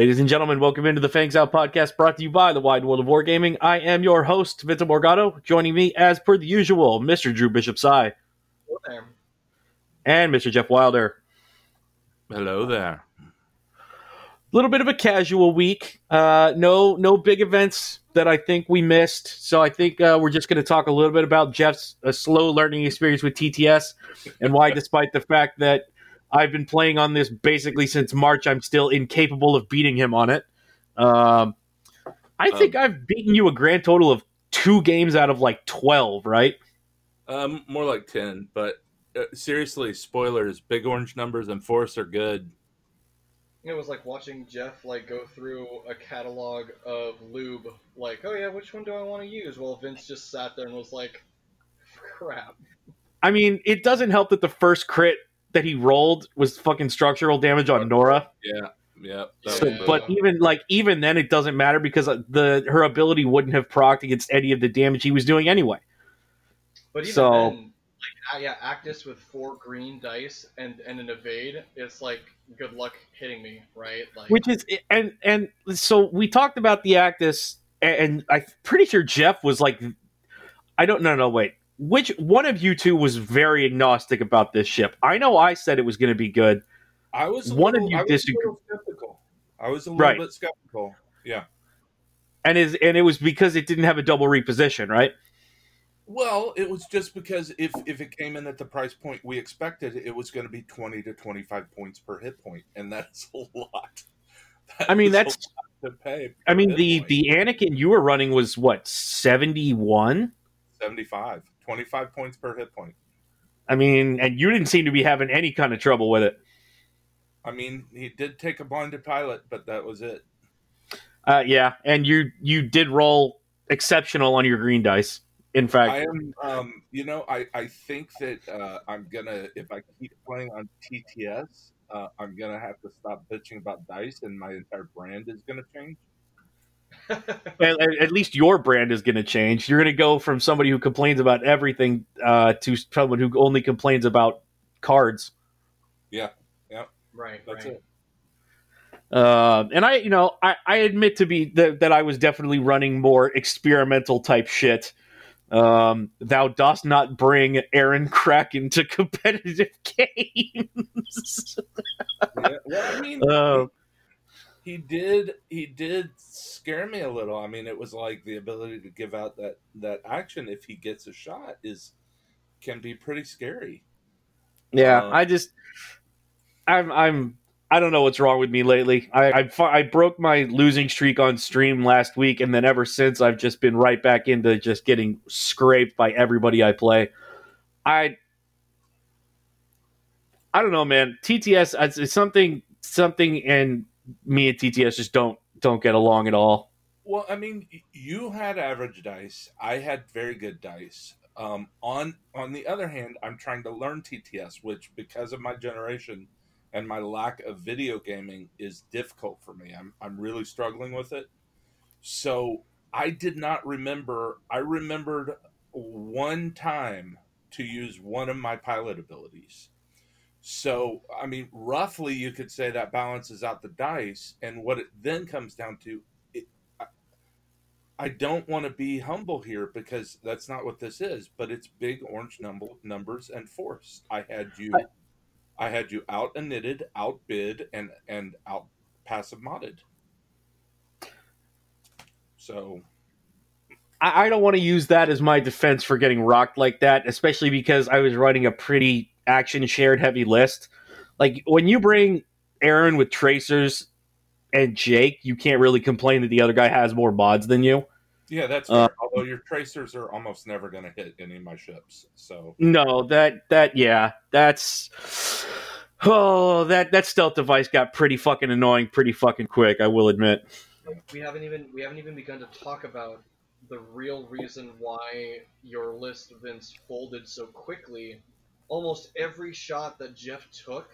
Ladies and gentlemen, welcome into the Fangs Out podcast brought to you by the Wide World of Wargaming. I am your host, Vincent Morgado. Joining me, as per the usual, Mr. Drew Bishop Sai Hello there. and Mr. Jeff Wilder. Hello there. A little bit of a casual week. Uh, no, no big events that I think we missed. So I think uh, we're just going to talk a little bit about Jeff's uh, slow learning experience with TTS and why, despite the fact that I've been playing on this basically since March, I'm still incapable of beating him on it. Um, I think I've beaten you a grand total of two games out of like twelve, right? Um, more like ten, but uh, seriously, spoilers. Big orange numbers and force are good. It was like watching Jeff like go through a catalog of lube. Like, oh yeah, which one do I want to use? Well, Vince just sat there and was like, crap. I mean, it doesn't help that the first crit that he rolled was fucking structural damage on Norra. Yeah, yeah. So, was the- but even like even then, it doesn't matter because uh, the her ability wouldn't have procced against any of the damage he was doing anyway. But even So- then, like, uh, yeah, Actis with four green dice and and an evade, it's like good luck hitting me, right? Like, Which is and and so we talked about the Actis, and I'm pretty sure Jeff was like, I don't no no wait. Which one of you two was very agnostic about this ship? I know I said it was going to be good. I was one of you I was disagree- A little skeptical. I was a little Right. bit skeptical. Yeah. and is and it was because it didn't have a double reposition, right? Well, it was just because if if it came in at the price point we expected, it was going to be twenty to twenty five points per hit point, and that's a lot. That I mean, that's- to pay. I mean the point. the Anakin you were running was what seventy one. 75. 25 points per hit point. I mean, and you didn't seem to be having any kind of trouble with it. I mean, he did take a blinded pilot, but that was it. Uh, yeah, and you you did roll exceptional on your green dice. In fact, I am, um, you know, I, I think that uh, I'm gonna if I keep playing on TTS, uh, I'm gonna have to stop bitching about dice, and my entire brand is gonna change. at, at least your brand is going to change. You're going to go from somebody who complains about everything uh, to someone who only complains about cards. Yeah. Yeah. Right, That's right. it. Uh, and I, you know, I, I admit to be that, that I was definitely running more experimental type shit. Um, thou dost not bring Airen Cracken to competitive games. Yeah, well, I mean, Uh, he did he did scare me a little. I mean, it was like the ability to give out that that action if he gets a shot is can be pretty scary. Yeah, Uh, I just, I'm, I'm, I don't know what's wrong with me lately. I, I, I broke my losing streak on stream last week, and then ever since, I've just been right back into just getting scraped by everybody I play. I, I don't know, man. TTS, it's, it's something, something, and me and TTS just don't don't get along at all. Well, I mean, you had average dice. I had very good dice. Um, on on the other hand, I'm trying to learn TTS, which because of my generation and my lack of video gaming is difficult for me. I'm I'm really struggling with it. So I did not remember. I remembered one time to use one of my pilot abilities. So, I mean, roughly you could say that balances out the dice. And what it then comes down to, it, I, I don't want to be humble here because that's not what this is, but it's big orange number, numbers and force. I had you, I had you out and knitted, outbid, and and out passive modded. So I, I don't want to use that as my defense for getting rocked like that, especially because I was running a pretty action shared heavy list. Like when you bring Airen with tracers and Jake, you can't really complain that the other guy has more mods than you. yeah, that's Uh. Although your tracers are almost never going to hit any of my ships. So No, that that yeah, that's oh that that stealth device got pretty fucking annoying pretty fucking quick. I will admit. We haven't even we haven't even begun to talk about the real reason why your list Vince folded so quickly. Almost every shot that Jeff took,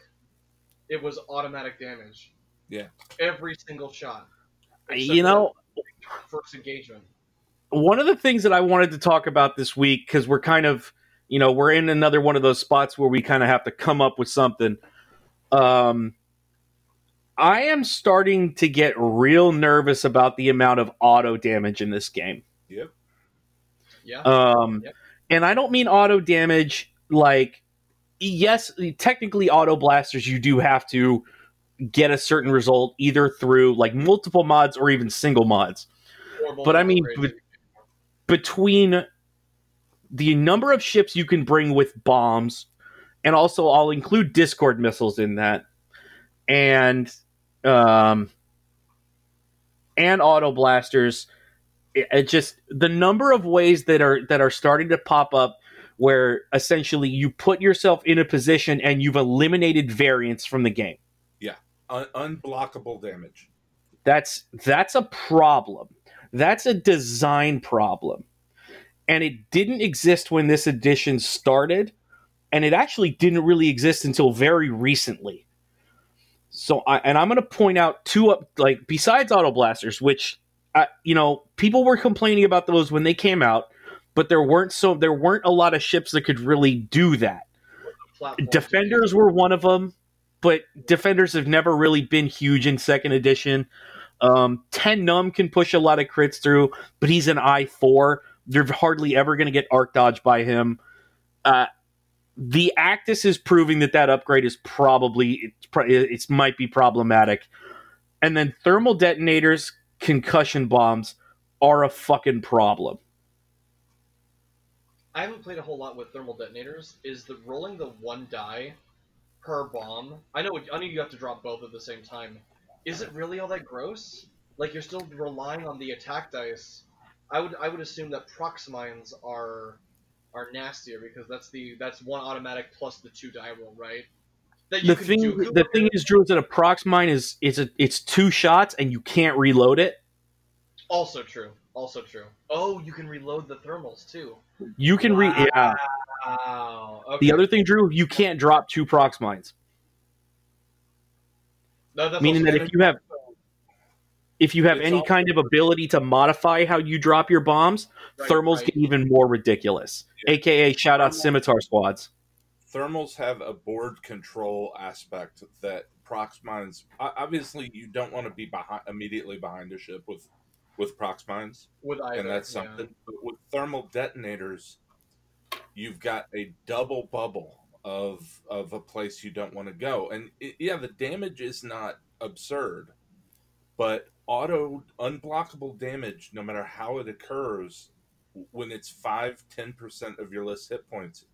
it was automatic damage. Yeah. Every single shot. You know, first engagement. one of the things that I wanted to talk about this week because we're kind of, you know, we're in another one of those spots where we kind of have to come up with something. Um, I am starting to get real nervous about the amount of auto damage in this game. Yep. Yeah. Um, Yep. and I don't mean auto damage like yes, technically auto blasters you do have to get a certain result either through like multiple mods or even single mods. But I mean, grades. Between the number of ships you can bring with bombs, and also I'll include Discord missiles in that, and um, and auto blasters. It, it just the number of ways that are that are starting to pop up where essentially you put yourself in a position and you've eliminated variance from the game. Un- unblockable damage. That's that's a problem. That's a design problem. And it didn't exist when this edition started, and it actually didn't really exist until very recently. So, I, and I'm going to point out two up like besides auto blasters, which uh, you know people were complaining about those when they came out, but there weren't so there weren't a lot of ships that could really do that. Defenders were one of them, but defenders have never really been huge in second edition. Um, Ten Numb can push a lot of crits through, but he's an I four. They're hardly ever going to get arc dodge by him. Uh, the Actis is proving that that upgrade is probably it's, it's might be problematic. And then thermal detonators, concussion bombs are a fucking problem. I haven't played a whole lot with thermal detonators. Is the rolling the one die per bomb? I know. I know you have to drop both at the same time. Is it really all that gross? Like you're still relying on the attack dice. I would I would assume that prox mines are are nastier because that's the that's one automatic plus the two die roll, right? That the thing do- the thing is drew is that a prox mine is is a, it's two shots and you can't reload it also true. Also true. Oh, you can reload the thermals too. you can re yeah Wow. Okay. the other thing drew you can't drop two prox mines No, that's meaning that if you have if you have It's any all- kind of ability to modify how you drop your bombs Right, thermals right. get even more ridiculous aka shout out scimitar squads Thermals have a board control aspect that prox mines. Obviously, you don't want to be behind immediately behind a ship with with prox mines, with either, and that's yeah. something. But with thermal detonators, you've got a double bubble of of a place you don't want to go, and it, yeah, the damage is not absurd, but auto unblockable damage, no matter how it occurs, when it's five ten percent of your list hit points,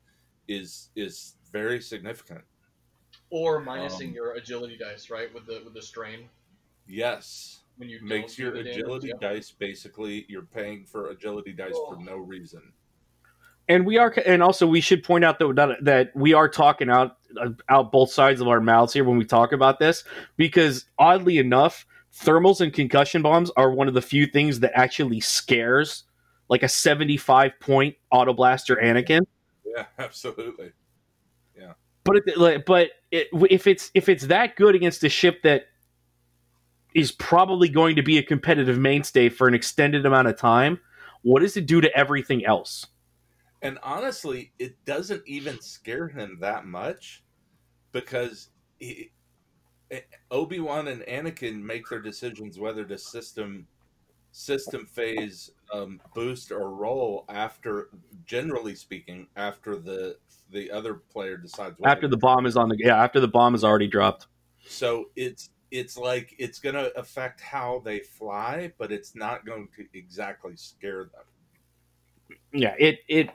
is is very significant. Or minusing Um, your agility dice, right? With the with the strain Yes, when you makes your the damage, agility yeah. dice basically you're paying for agility dice for Oh. no reason. and we are and also we should point out that that, that we are talking out uh, out both sides of our mouths here when we talk about this because oddly enough thermals and concussion bombs are one of the few things that actually scares like a 75 point auto blaster anakin Yeah, absolutely. Yeah. But it, like, but it, if it's if it's that good against a ship that is probably going to be a competitive mainstay for an extended amount of time. What does it do to everything else? And honestly, it doesn't even scare him that much because he, Obi Wan and Anakin make their decisions whether to system system phase um, boost or roll after, generally speaking, after the the other player decides. after the bomb is on the yeah after the bomb is already dropped. So it's it's like it's going to affect how they fly, but it's not going to exactly scare them. yeah it it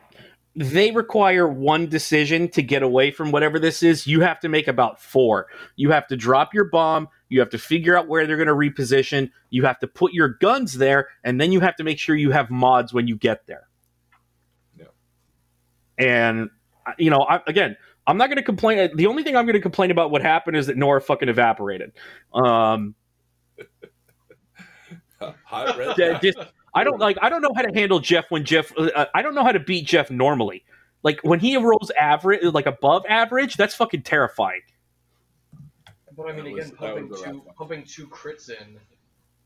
they require one decision to get away from whatever this is you have to make about four you have to drop your bomb you have to figure out where they're going to reposition you have to put your guns there and then you have to make sure you have mods when you get there Yeah. and uh, you know I, again i'm not going to complain the only thing i'm going to complain about what happened is that norra fucking evaporated um red. Yeah, just- I don't like. I don't know how to handle Jeff when Jeff. Uh, I don't know how to beat Jeff normally. Like when he rolls average, like above average, that's fucking terrifying. But I mean, That again, was- that pumping two pumping two crits in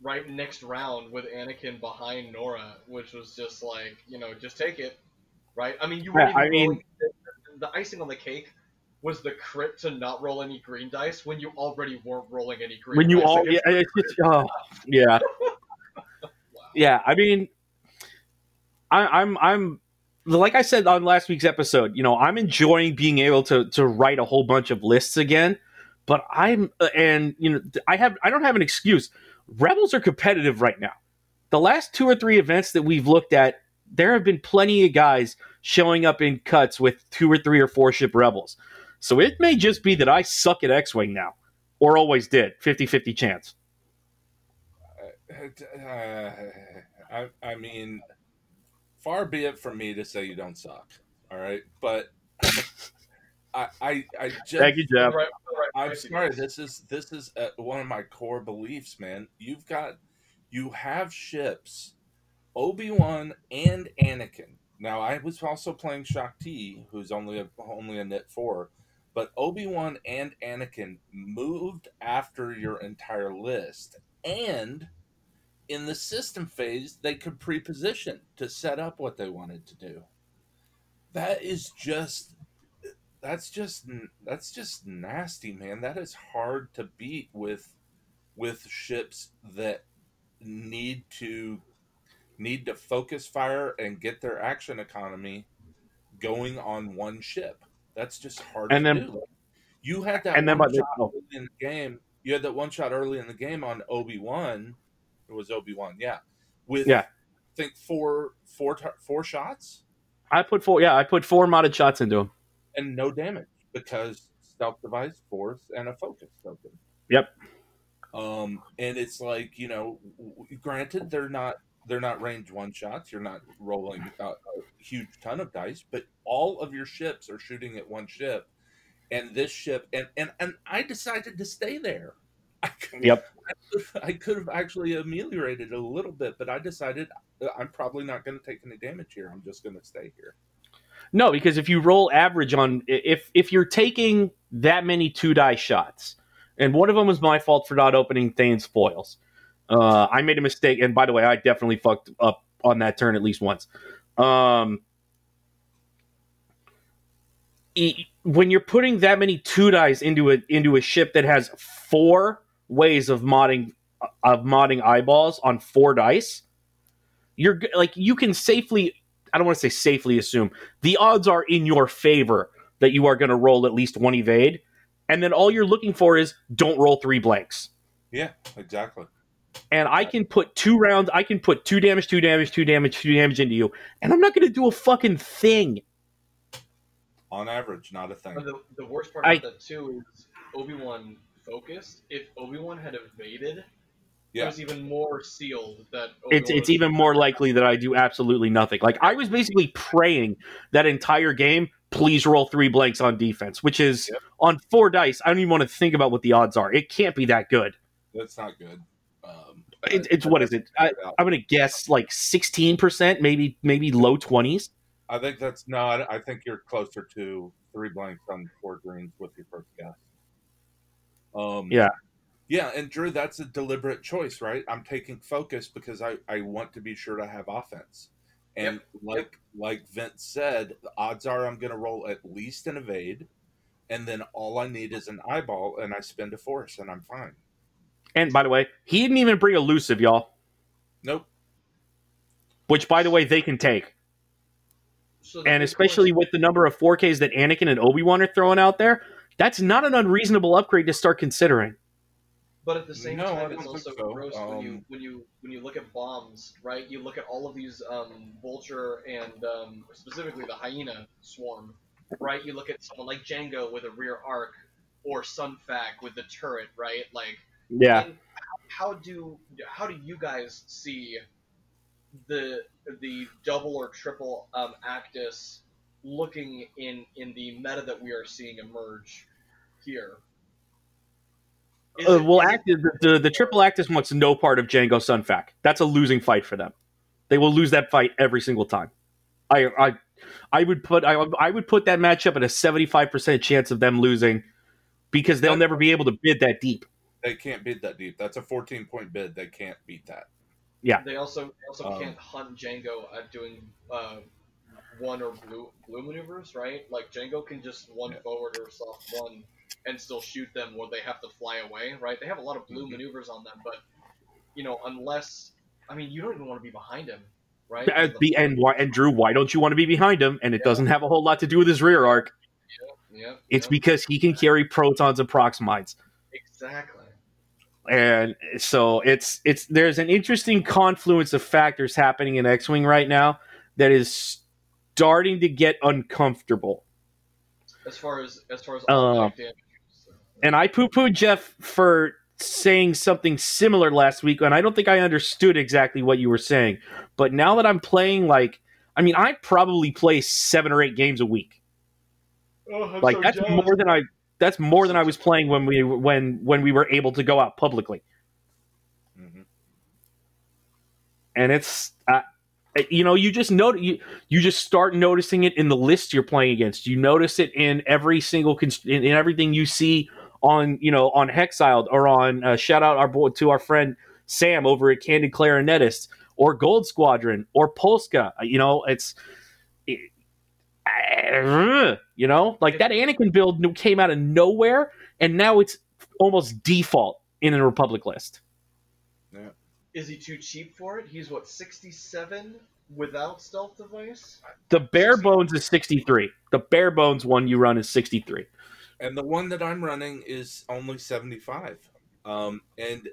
right next round with Anakin behind Norra, which was just like you know, just take it, right? I mean, you Yeah, weren't I mean- rolling- the, the icing on the cake was the crit to not roll any green dice when you already weren't rolling any green. when you dice all against yeah, it's just, oh, yeah Wow. yeah i mean I, i'm i'm like i said on last week's episode you know i'm enjoying being able to to write a whole bunch of lists again but i'm uh, and you know i have i don't have an excuse rebels are competitive right now the last two or three events that we've looked at there have been plenty of guys showing up in cuts with two or three or four ship rebels so it may just be that i suck at x-wing now or always did 50-50 chance Uh, I, I mean, far be it from me to say you don't suck. All right, but I, I, I just, thank you jeff right- the right I'm sorry. This is this is uh, one of my core beliefs, man. You've got, you have ships, Obi Wan and Anakin. Now, I was also playing Shaak Ti, who's only a, only a init four, but Obi Wan and Anakin moved after your entire list, and in the system phase, they could pre-position to set up what they wanted to do. That is just that's just that's just nasty, man. That is hard to beat with with ships that need to need to focus fire and get their action economy going on one ship. That's just hard And to then- do. You had that and then by shot early in the game. You had that one shot early in the game on Obi Wan. It was Obi Wan, yeah. With Yeah. I think four four shots I put four. Yeah, I put four modded shots into him. and no damage because stealth device, force, and a focus token. Yep. Um, and it's like you know, granted they're not they're not range one shots. You're not rolling a, a huge ton of dice, but all of your ships are shooting at one ship, and this ship and and and I decided to stay there. I could, Yep. I could, have actually ameliorated a little bit, but I decided uh, I'm probably not going to take any damage here. I'm just going to stay here. No, because if you roll average on if if you're taking that many two die shots, and one of them was my fault for not opening Thane's foils. Uh, I made a mistake, and by the way, I definitely fucked up on that turn at least once. Um, e- when you're putting that many two dice into a into a ship that has four ways of modding of modding eyeballs on four dice, you're like you can safely. I don't want to say safely assume the odds are in your favor that you are going to roll at least one evade, and then all you're looking for is don't roll three blanks. Yeah, exactly. And I can put two rounds. I can put two damage, two damage, two damage, two damage into you, and I'm not going to do a fucking thing. On average, not a thing. The, the worst part I- about that too is Obi Wan focused. If Obi Wan had evaded, yeah. it was even more sealed that Obi-Wan It's it's even more likely that I do absolutely nothing. Like I was basically praying that entire game. Please roll three blanks on defense, which is Yep. on four dice. I don't even want to think about what the odds are. It can't be that good. That's not good. Um, It, it's what is it? I, I'm going to guess like 16 percent, maybe maybe low 20s. I think that's no. I, I think you're closer to three blanks on four greens with your first guess. Um, Yeah. yeah, and Drew, that's a deliberate choice, right? I'm taking focus because I I want to be sure to have offense, and like like Vince said, the odds are I'm going to roll at least an evade, and then all I need is an eyeball, and I spend a force, and I'm fine. And by the way, he didn't even bring elusive, y'all. Nope. Which, by the way, they can take. So the And big especially with the number of 4Ks that Anakin and Obi Wan are throwing out there, that's not an unreasonable upgrade to start considering. But at the same No, I time, it's don't also so. gross when you Um, when you when you look at bombs, right? You look at all of these um, vulture and um, specifically the hyena swarm, right? You look at someone like Jango with a rear arc, or Sun Fac with the turret, right? Like, Yeah. and how do how do you guys see the the double or triple um, Actis looking in in the meta that we are seeing emerge here? Uh, it- well, active, the, the, the triple Actis wants no part of Jango Sunfac. That's a losing fight for them. They will lose that fight every single time. I I, I would put I, I would put that matchup at a seventy five percent chance of them losing because they'll never be able to bid that deep. They can't bid that deep. That's a 14 point bid. They can't beat that. Yeah. They also they also Um, can't hunt Jango at doing uh, one or blue blue maneuvers, right? Like Jango can just one Yeah. forward or soft one and still shoot them where they have to fly away, right? They have a lot of blue Mhm. maneuvers on them, but you know, unless I mean, you don't even want to be behind him, right? Uh, The- the and why and Drew, why don't you want to be behind him? And it Yeah. doesn't have a whole lot to do with his rear arc. yeah, yeah. It's yeah, because he can carry protons and proximides. exactly. And so it's it's there's an interesting confluence of factors happening in X-wing right now that is starting to get uncomfortable. As far as as far as Uh, automatic damage. goes. And I poo-pooed Jeff for saying something similar last week, and I don't think I understood exactly what you were saying. But now that I'm playing, like, I mean, I probably play seven or eight games a week. Oh, Like so that's jealous. more than I that's more than I was playing when we when when we were able to go out publicly. Mhm. and it's uh, you know you just note you you just start noticing it in the list you're playing against you notice it in every single const- in, in everything you see on you know on hexiled or on uh, shout out our boy to our friend sam over at candid clarinetist or gold squadron or polska you know it's it, you know like that anakin build came out of nowhere and now it's almost default in a republic list Is he too cheap for it? He's what, 67 without stealth device? The bare bones is 63. The bare bones one you run is 63. And the one that I'm running is only 75. Um, and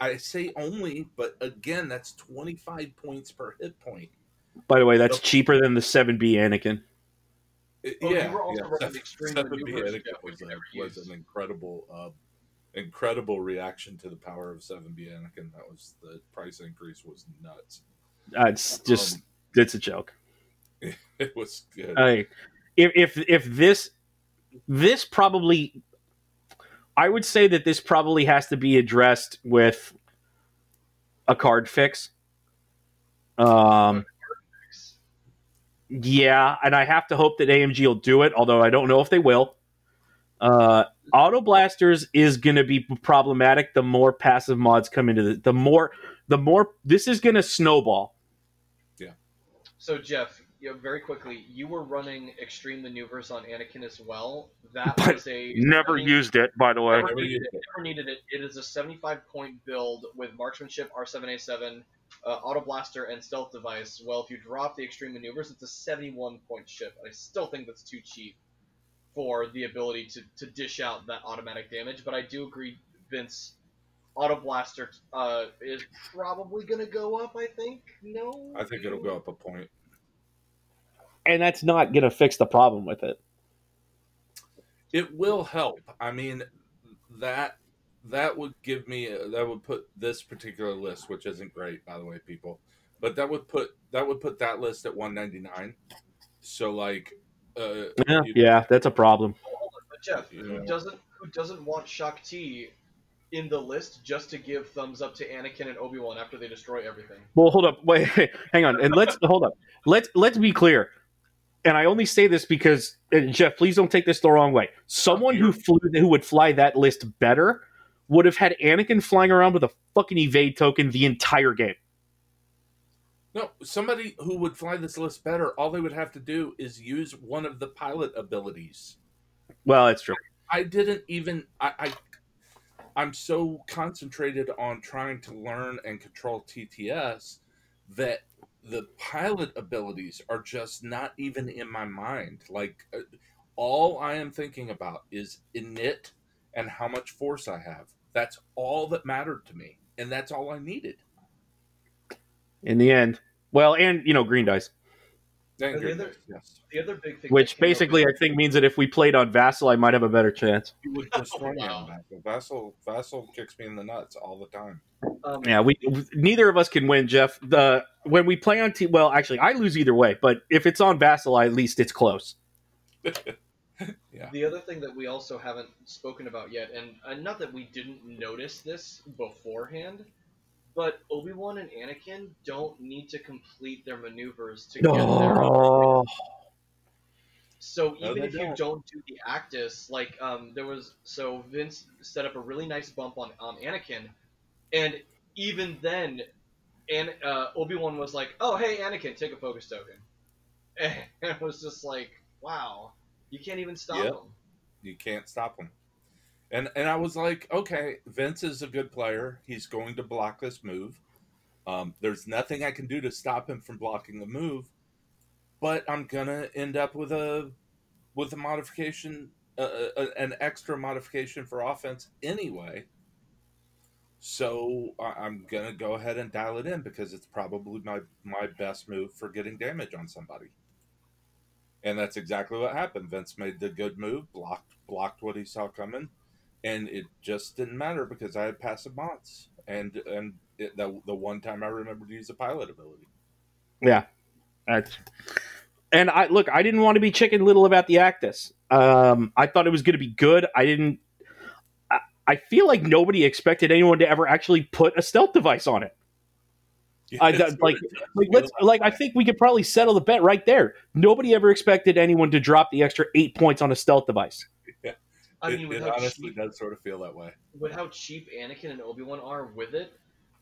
I say only, but again, that's 25 points per hit point. By the way, that's cheaper than the 7B Anakin. It- Oh, you yeah, were also yeah. running Seven- extreme seven B maneuvers, Anakin yeah, which was, we a- was an incredible, uh, incredible reaction to the power of seven B Anakin. That was the price increase was nuts. Uh, it's just Um, it's a joke. It was good. I, if if if this this probably I would say that this probably has to be addressed with a card fix. Um yeah, and I have to hope that AMG will do it, although I don't know if they will. Uh, Auto Blasters is going to be problematic the more passive mods come into the the more the more this is going to snowball. Yeah. So, Jeff, you know, very quickly, you were running extreme maneuvers on Anakin as well. That But was a. Never used it, by the way. Never Never needed, it, never needed it. It is a 75 point build with marksmanship, R7A7, uh, auto blaster, and stealth device. Well, if you drop the extreme maneuvers, it's a 71 point ship. I still think that's too cheap for the ability to, to dish out that automatic damage, but I do agree, Vince. Auto blaster uh, is probably going to go up. I think. No. I think it'll go up a point. and that's not going to fix the problem with it. It will help. I mean, that that would give me that would put this particular list, which isn't great, by the way, people, but that would put that would put that list at 199. So like, uh, Yeah, you- yeah, that's a problem. But Jeff, You who know. doesn't who doesn't want Shaak Ti in the list just to give thumbs up to Anakin and Obi Wan after they destroy everything? Well, hold up, wait, hang on, and let's hold up. Let's let's be clear. And I only say this because and Jeff, please don't take this the wrong way. Someone who flew who would fly that list better would have had Anakin flying around with a fucking evade token the entire game. No, somebody who would fly this list better, all they would have to do is use one of the pilot abilities. Well, that's true. I didn't even I, I I'm so concentrated on trying to learn and control TTS that the pilot abilities are just not even in my mind. Like uh, all I am thinking about is init and how much force I have. That's all that mattered to me, and that's all I needed. In the end, well, and you know, green dice, Thank And the goodness, other- yes. The other big thing, which that came up basically I think means that if we played on Vassal, I might have a better chance. You would destroy Wow. Vassal. Vassal. Vassal kicks me in the nuts all the time. um, Yeah, we neither of us can win, Jeff. The when we play on T, well, actually, I lose either way. But if it's on Vassal, at least it's close. Yeah. The other thing that we also haven't spoken about yet, and, and not that we didn't notice this beforehand, but Obi Wan and Anakin don't need to complete their maneuvers to get there. So even they if you don't. don't do the Actis, like um, there was, so Vince set up a really nice bump on on Anakin, and even then, and uh, Obi Wan was like, "Oh hey Anakin, take a focus token," and it was just like, wow, you can't even stop Yep. him. You can't stop him. And and I was like, okay, Vince is a good player. He's going to block this move. Um, there's nothing I can do to stop him from blocking the move, but I'm gonna end up with a with a modification, uh, uh, an extra modification for offense anyway. So I'm gonna go ahead and dial it in because it's probably my my best move for getting damage on somebody. And that's exactly what happened. Vince made the good move, blocked blocked what he saw coming, and it just didn't matter because I had passive mods, and and it, the the one time I remembered to use a pilot ability. Yeah, that's. And I look, I didn't want to be chicken little about the Actis. Um, I thought it was going to be good. I didn't. I, I feel like nobody expected anyone to ever actually put a stealth device on it. I It don't- sort like- Like, let's like I think we could probably settle the bet right there. Nobody ever expected anyone to drop the extra eight points on a stealth device. I it, mean, with it how, honestly cheap, does sort of feel that way. with how cheap Anakin and Obi Wan are with it,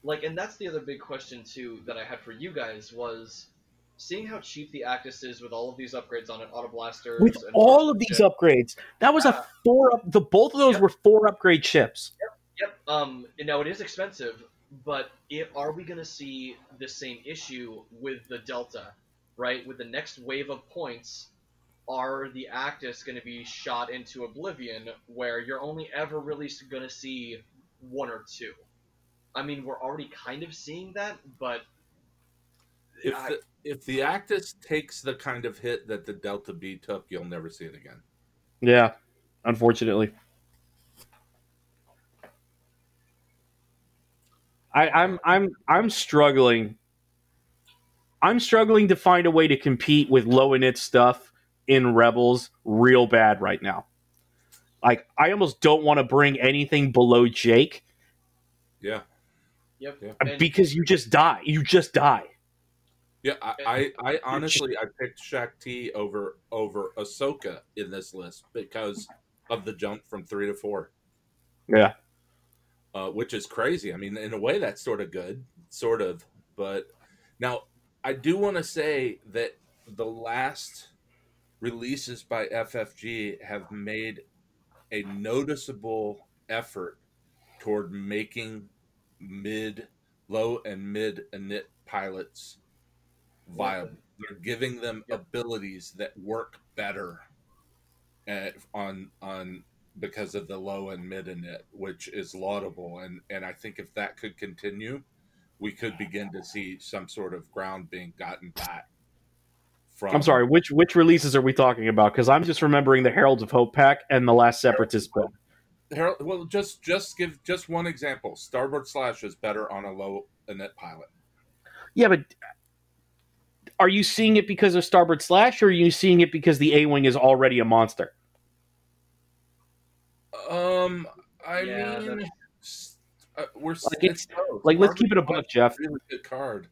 like, and that's the other big question too that I had for you guys was seeing how cheap the Actis is with all of these upgrades on it, auto blasters, With and all of these shit. upgrades, that was Yeah. a four up. The both of those Yep. were four upgrade chips. Yep. Um. Now it is expensive, but it, are we going to see the same issue with the Delta? Right. With the next wave of points, are the Actis going to be shot into oblivion, where you're only ever really going to see one or two? I mean, we're already kind of seeing that, but If I- the, if the Actis takes the kind of hit that the Delta B took, you'll never see it again. Yeah, unfortunately. I, I'm I'm I'm struggling. I'm struggling to find a way to compete with low init stuff in Rebels real bad right now. Like I almost don't want to bring anything below Jake Yeah, yep. Yeah. Uh, because you just die. You just die. yeah. I, I, I honestly I picked Shaak Ti over over Ahsoka in this list because of the jump from three to four. Yeah. Uh, which is crazy. I mean, in a way, that's sort of good, sort of. But now, I do want to say that the last releases by FFG have made a noticeable effort toward making mid, low, and mid init pilots viable. They're giving them Yep. abilities that work better at, on on because of the low and mid init, which is laudable. And and I think if that could continue, we could begin to see some sort of ground being gotten back. From I'm sorry. Which which releases are we talking about? Because I'm just remembering the Heralds of Hope pack and the Last Separatist book. Well, just just give just one example. Starboard slash is better on a low init pilot. Yeah, but are you seeing it because of Starboard Slash, or are you seeing it because the A Wing is already a monster? Um, I Yeah, mean, uh, we're Like, it's- both. like, let's keep it a buck, Jeff. Really good card.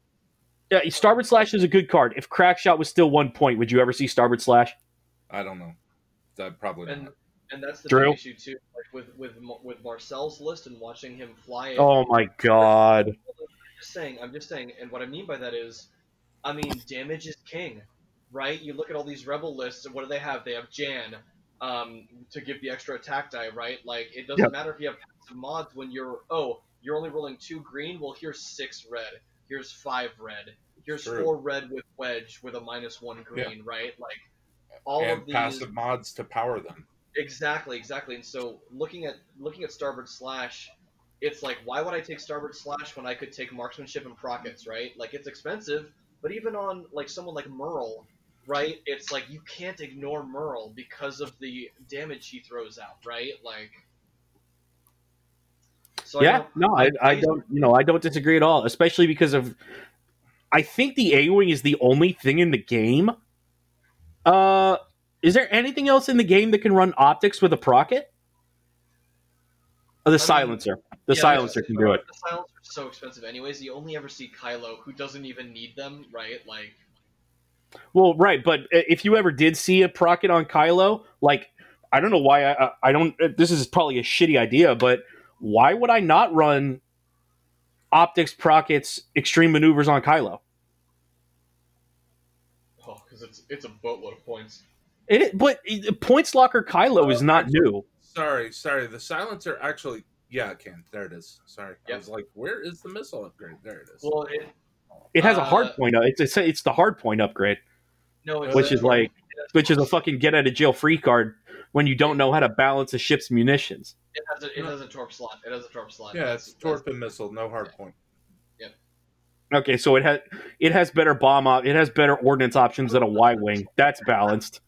Yeah, Starboard Slash is a good card. If Crackshot was still one point, would you ever see Starboard Slash? I don't know. That probably and not. and that's the Drew? big issue too. Like with with with Marcel's list and watching him fly it. Oh my god! I'm just saying. I'm just saying, and what I mean by that is, I mean damage is king, right? You look at all these rebel lists, and what do they have? They have Jan, um, to give the extra attack die, right? Like it doesn't Yep. matter if you have passive mods when you're oh you're only rolling two green. Well, here's six red. Here's five red. Here's True. four red with wedge with a minus one green, right? Like all and of these passive mods to power them. Exactly, exactly. And so looking at looking at Starboard Slash, it's like why would I take Starboard Slash when I could take Marksmanship and Prockets, right? Like it's expensive, but even on like someone like Merle, right? It's like you can't ignore Merle because of the damage he throws out, right? Like so yeah, don't- no, I, I don't. You know, I don't disagree at all. Especially because of, I think the A Wing is the only thing in the game. Uh, is there anything else in the game that can run optics with a procket? Oh, the mean, silencer. The Yeah, silencer can do it. The silencers are so expensive anyways. You only ever see Kylo who doesn't even need them, right? Like Well, right, but uh, if you ever did see a procket on Kylo, like I don't know why I, I- I don't. Uh, this is probably a shitty idea, but why would I not run optics, prockets, extreme maneuvers on Kylo? oh because it's it's a boatload of points. It, but uh, points locker Kylo is not new. Sorry, sorry. The silencer actually, yeah, it can. There it is. Sorry, I was like, where is the missile upgrade? There it is. Well, it It has a hard Uh, point. It's, it's it's the hard point upgrade, no, it's which is like which is a fucking get out of jail free card when you don't know how to balance a ship's munitions. it has a it has a torp slot. It has a torp slot. yeah, That's- it's torp and missile, no hard point. Okay, so it has it has better bomb op, it has better ordnance options than a Y wing. That's balanced.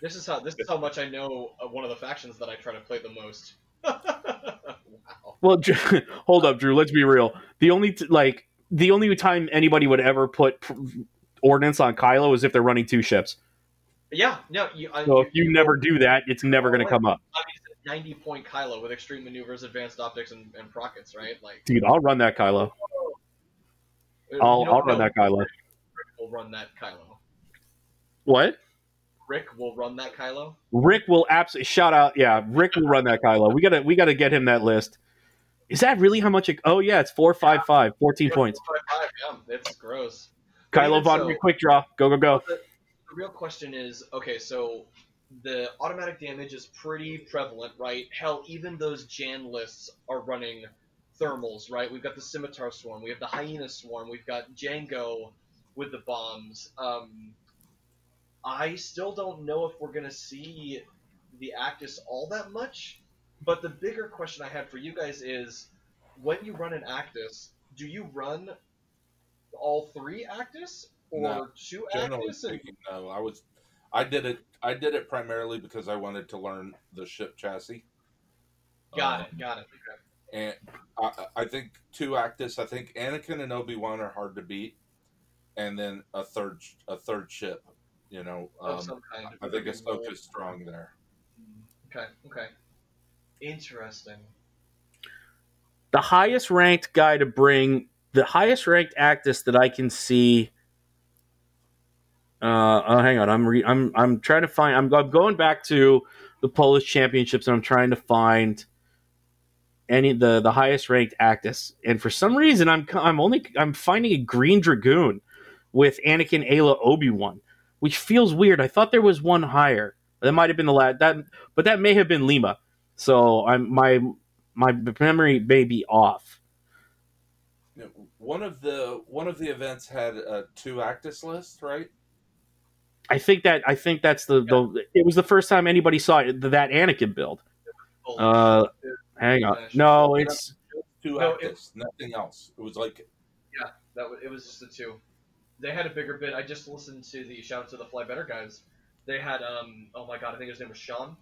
This is how this is how much I know of one of the factions that I try to play the most. wow. Well, hold up, Drew. Let's be real. The only t- like the only time anybody would ever put pr- ordnance on Kylo is if they're running two ships. Yeah, no, you, I, So if you never do that, it's never going to come up, I mean, ninety point Kylo with extreme maneuvers, advanced optics, and, and prockets, right? Like, dude. I'll run that Kylo. I'll I'll run that Kylo. Rick will run that Kylo. What? Rick will run that Kylo. Rick will absolutely shout out. Yeah, Rick will run that Kylo. We gotta we gotta get him that list. Is that really how much? It, oh yeah, it's four five five, 14 points. Five, five, yeah, it's gross. Kylo Von so- quick draw. Go go go. The real question is, okay, so the automatic damage is pretty prevalent, right? Hell, even those Jan lists are running thermals, right? We've got the Scimitar Swarm, we have the Hyena Swarm, we've got Jango with the bombs. Um, I still don't know if we're gonna see the Actis all that much, but the bigger question I had for you guys is, when you run an Actis, do you run all three Actis or No. two Generally Actis? Speaking, no. I was, I did it. I did it primarily because I wanted to learn the ship chassis. got Um, it, got it. Okay. And I, I think two Actis. I think Anakin and Obi Wan are hard to beat, and then a third a third ship. You know, um, kind. I think Ahsoka's strong there. Okay, okay. Interesting. the highest ranked guy to bring the highest ranked actis that I can see. Uh, oh, hang on, I'm re- I'm I'm trying to find. I'm, I'm going back to the Polish Championships, and I'm trying to find any the the highest ranked actis. And for some reason, I'm I'm only I'm finding a Green Dragoon with Anakin, Aayla, Obi Wan, which feels weird. I thought there was one higher. That might have been the last that, but that may have been Lima. So I'm my my memory may be off. One of the one of the events had a two Actis list, right? I think that I think that's the, the it was the first time anybody saw it, that Anakin build. Uh, hang on, no, it's Two No, Actis, nothing else. It was like yeah, that was, it was just the two. They had a bigger bit. I just listened to the shout out to the Fly Better guys. They had um oh my god I think his name was Sean,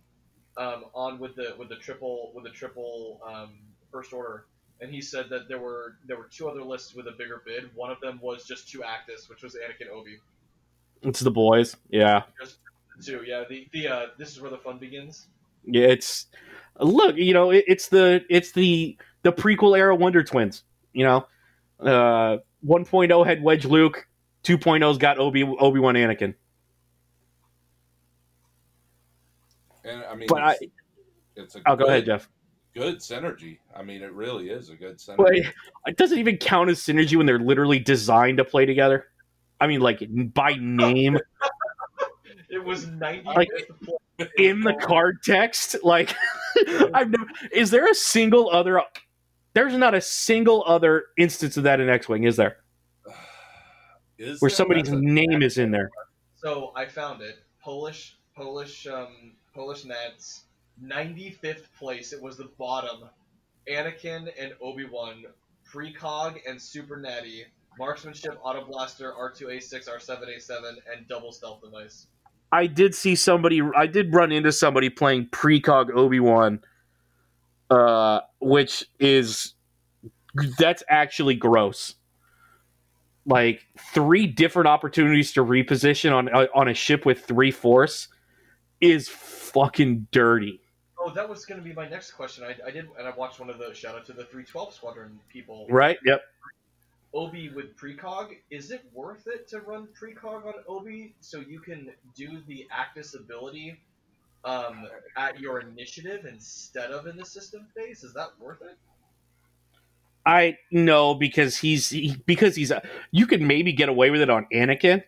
um on with the with the triple with the triple um first order, and he said that there were there were two other lists with a bigger bid. One of them was just two Actis, which was Anakin Obi. it's the boys. Yeah, The two, yeah. The the uh, this is where the fun begins. yeah. It's look, you know, it, it's the it's the the prequel era Wonder Twins. You know, uh, 1.0 had Wedge Luke, 2.0's got Obi Obi Wan Anakin. and I mean But I, it's, it's a I'll go good, ahead, Jeff. good synergy. I mean it really is a good synergy. But it doesn't even count as synergy when they're literally designed to play together. I mean, like by name. It was ninety Like, in the card text. Like, I've never. Is there a single other? There's not a single other instance of that in X-wing, is there? Is Where there? somebody's a- name is in there. So I found it. Polish, Polish, um, Polish Nats, 95th place. It was the bottom. Anakin and Obi Wan, precog and super natty, marksmanship, auto blaster, R2A6, R7A7, and double stealth device. I did see somebody. I did run into somebody playing precog Obi Wan, uh, which is that's actually gross. Like three different opportunities to reposition on uh, on a ship with three force is fucking dirty. Oh, that was going to be my next question. I, I did, and I watched one of the shout out to the 312 squadron people. Right? Yep. Obi with precog, is it worth it to run precog on Obi so you can do the Actis ability um, at your initiative instead of in the system phase? Is that worth it? I know because he's he, because he's a, you could maybe get away with it on Anakin,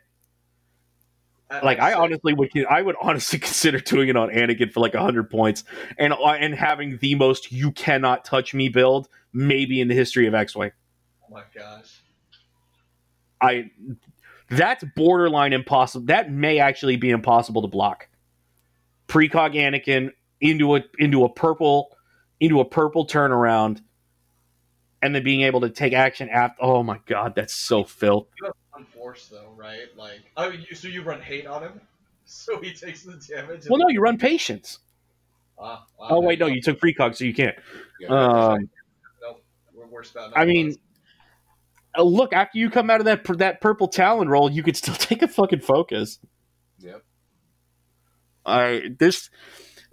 like I honestly would I would honestly consider doing it on Anakin for like hundred points and uh, and having the most you cannot touch me build maybe in the history of X Wing. Oh my gosh. I that's borderline impossible. That may actually be impossible to block. Precog Anakin into a into a purple into a purple turnaround, and then being able to take action after. Oh my god, that's so filth. Unforced though, right? Like, oh, you, so you run hate on him, so he takes the damage. Well, no, you run patience. Ah, wow, Oh wait, no, you took precog, so you can't. Yeah. Um, Nope, we're worse about. I mean, uh, look after you come out of that that purple talon roll, you could still take a fucking focus. Yep. I this,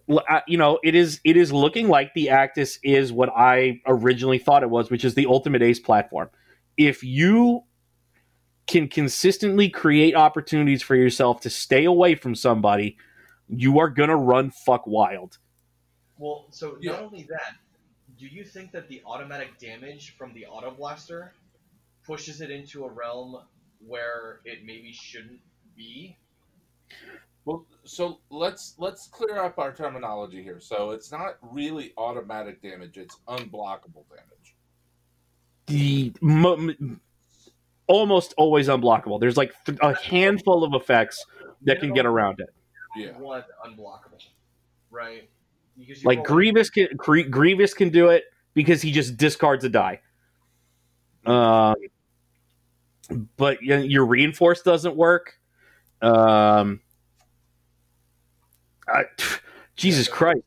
uh, you know, it is it is looking like the Actis is what I originally thought it was, which is the ultimate ace platform. If you can consistently create opportunities for yourself to stay away from somebody, you are gonna run fuck wild. well, so Yeah. not only that, do you think that the automatic damage from the auto blaster pushes it into a realm where it maybe shouldn't be? Well, so let's let's clear up our terminology here. So it's not really automatic damage; it's unblockable damage. the mo- m- almost always unblockable. There's like th- a handful of effects that can get around it. Yeah. One unblockable, right? Because Like Grievous can Grie- Grievous can do it because he just discards a die. Um, but y- your reinforce doesn't work. Um, I, Jesus Christ,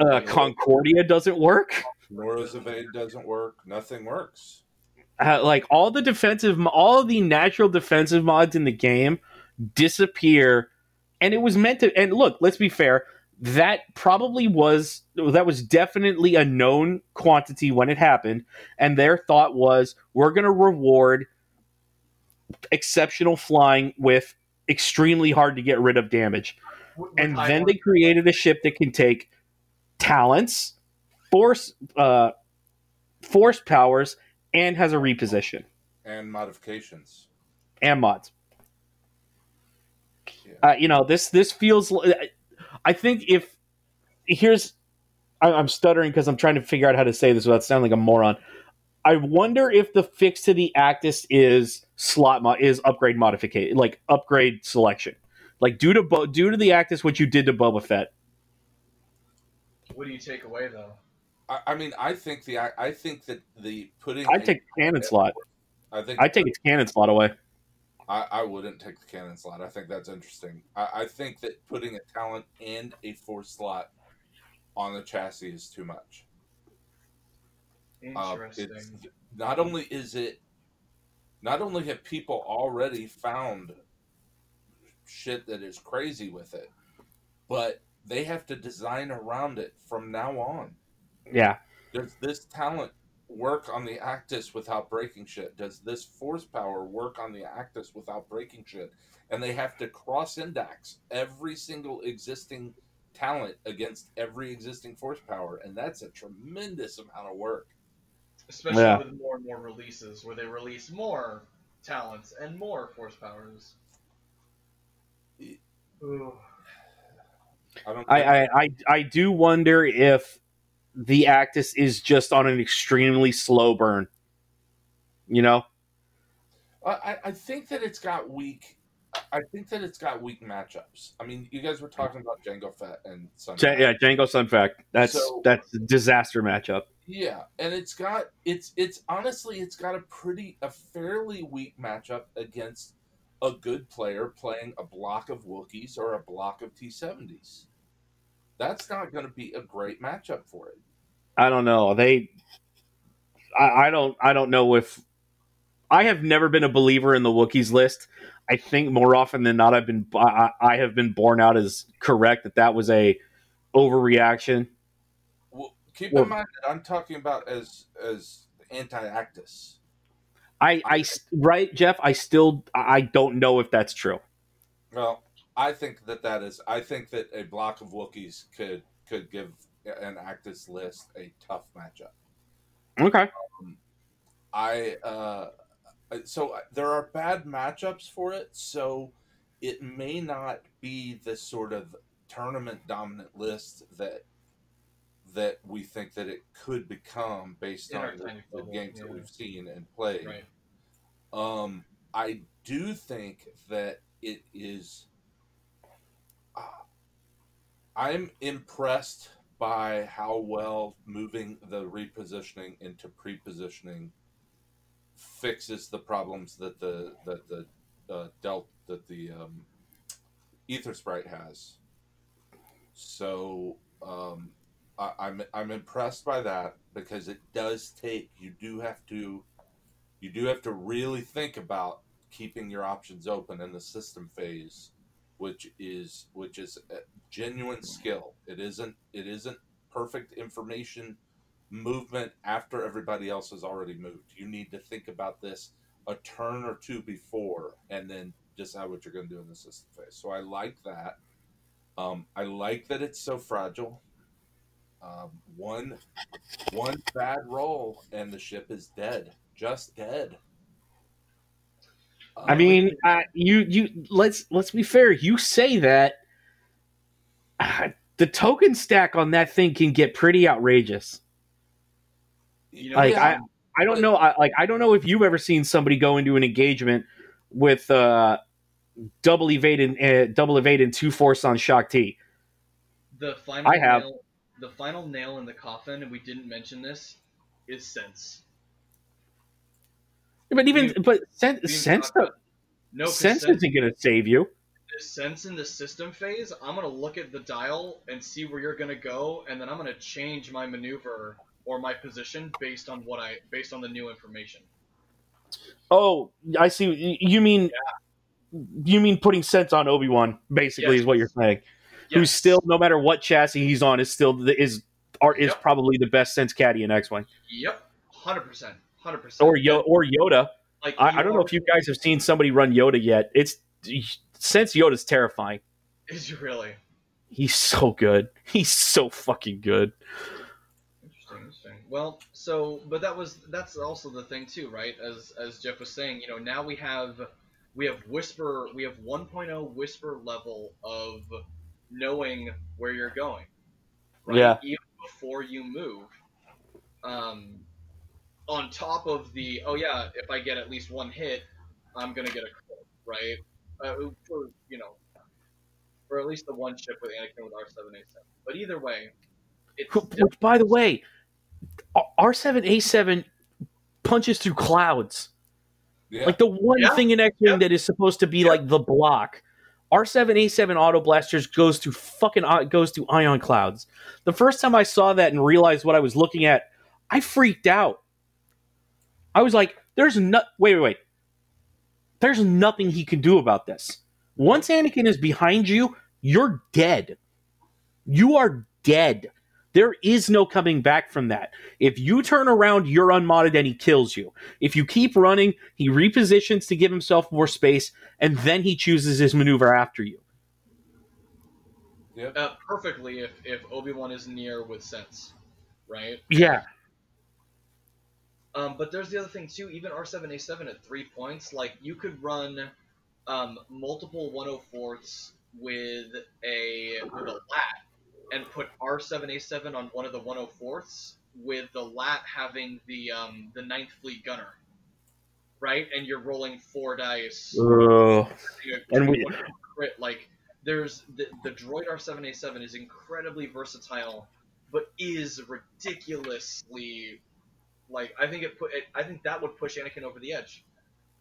uh, Concordia doesn't work. Norra's evade doesn't work. Nothing works. Uh, like all the defensive, all the natural defensive mods in the game disappear, and it was meant to. And look, let's be fair. That probably was that was definitely a known quantity when it happened, and their thought was we're going to reward exceptional flying with extremely hard to get rid of damage and then they created a ship that can take talents, force, uh, force powers, and has a reposition And modifications. and mods. Yeah. Uh, you know this. This feels. I think if here's, I, I'm stuttering because I'm trying to figure out how to say this without sounding like a moron. I wonder if the fix to the Actis is slot mo- is upgrade modification, like upgrade selection, like due to Bo- due to the Actis, what you did to Boba Fett. What do you take away though? I, I mean, I think the I, I think that the putting. I take the cannon slot. I think I take its cannon slot away. I, I wouldn't take the cannon slot. I think that's interesting. I, I think that putting a talent and a force slot on the chassis is too much. Uh, Interesting. it's not only is it not only have people already found shit that is crazy with it, but they have to design around it from now on. Yeah, Does this talent work on the Actis without breaking shit? Does this force power work on the Actis without breaking shit? And they have to cross index every single existing talent against every existing force power, and that's a tremendous amount of work. Especially Yeah. with more and more releases, where they release more talents and more force powers. Ooh. I don't. I, I, I, I do wonder if the Actis is just on an extremely slow burn. You know, I, I- think that it's got weak. I think that it's got weak matchups. I mean, you guys were talking about Jango Fett and Sun. Yeah, Jango Sun Fac. That's So- that's a disaster matchup. Yeah, and it's got it's it's honestly it's got a pretty a fairly weak matchup against a good player playing a block of Wookiees or a block of T seventies. That's not going to be a great matchup for it. I don't know. They, I, I don't, I don't know if I have never been a believer in the Wookiees list. I think more often than not, I've been, I, I have been borne out as correct that that was a overreaction. Well, keep Well- in mind that I'm talking about as as anti-actis. I, I, right, Jeff. I still, I don't know if that's true. Well, I think that that is. I think that a block of Wookiees could could give an Actis list a tough matchup. Okay. I uh, so there are bad matchups for it. So it may not be the sort of tournament dominant list that that we think that it could become based In on the, the bubble, games that we've seen and played. Right. Um, I do think that it is. Uh, I'm impressed by how well moving the repositioning into pre-positioning fixes the problems that the that the uh, delt that the um, ether sprite has. So um, I, I'm I'm impressed by that because it does take you do have to you do have to really think about keeping your options open in the system phase, which is which is genuine skill. It isn't it isn't perfect information movement after everybody else has already moved. You need to think about this a turn or two before, and then decide what you're going to do in the system phase. So I like that. Um, I like that it's so fragile. Um, one one bad roll and the ship is dead, just dead. I mean, uh, you you let's let's be fair. You say that uh, the token stack on that thing can get pretty outrageous. You know, Like yeah, I I don't know. I, like I don't know if you've ever seen somebody go into an engagement with uh, double evade and uh, double evade and two force on Shaak Ti. the final I have. nail, the final nail in the coffin, and we didn't mention this, is sense. But even but sense sense talk about- sense isn't going to save you. sense in the system phase. I'm gonna look at the dial and see where you're gonna go, and then I'm gonna change my maneuver or my position based on what I based on the new information. Oh, I see. You mean you mean putting sense on Obi Wan? Basically, Yes. is what you're saying. Who's still, no matter what chassis he's on, is still the, is are, is Yep. probably the best sense caddy in X Wing Yep, hundred percent, hundred percent. or Yo or Yoda. Like I, I don't know if you guys have seen somebody run Yoda yet. It's since Yoda's terrifying. Is you really He's so good. He's so fucking good. interesting? Interesting. Well, so but that was that's also the thing too, right? As as Jeff was saying, you know, now we have we have whisper we have 1.0 whisper level of knowing where you're going. Right? Yeah. Even before you move. Um, on top of the oh yeah, if I get at least one hit, I'm gonna get a crit, right? Uh, for you know, for at least the one ship with Anakin with R7A7. But either way, it's Who- Which, by the way, R seven A seven punches through clouds. yeah. Like the one Yeah. thing in X Wing Yeah. that is supposed to be Yeah. like the block. R seven A seven auto blasters goes through fucking uh, goes through ion clouds. The first time I saw that and realized what I was looking at, I freaked out. I was like, "There's no wait, wait, wait. There's nothing he can do about this. Once Anakin is behind you, you're dead. You are dead. There is no coming back from that. If you turn around, you're unmodded and he kills you. If you keep running, he repositions to give himself more space, and then he chooses his maneuver after you. Yep. uh, perfectly if if Obi Wan is near with sense, right? Yeah. Um, but there's the other thing too. Even R7A7 at three points, like you could run um, multiple 104ths with a with a lat and put R7A7 on one of the 104ths with the lat having the um, the ninth fleet gunner, right? And you're rolling four dice. You And we- crit like there's the, the droid R7A7 is incredibly versatile, but is ridiculously like I think it put it, I think that would push Anakin over the edge.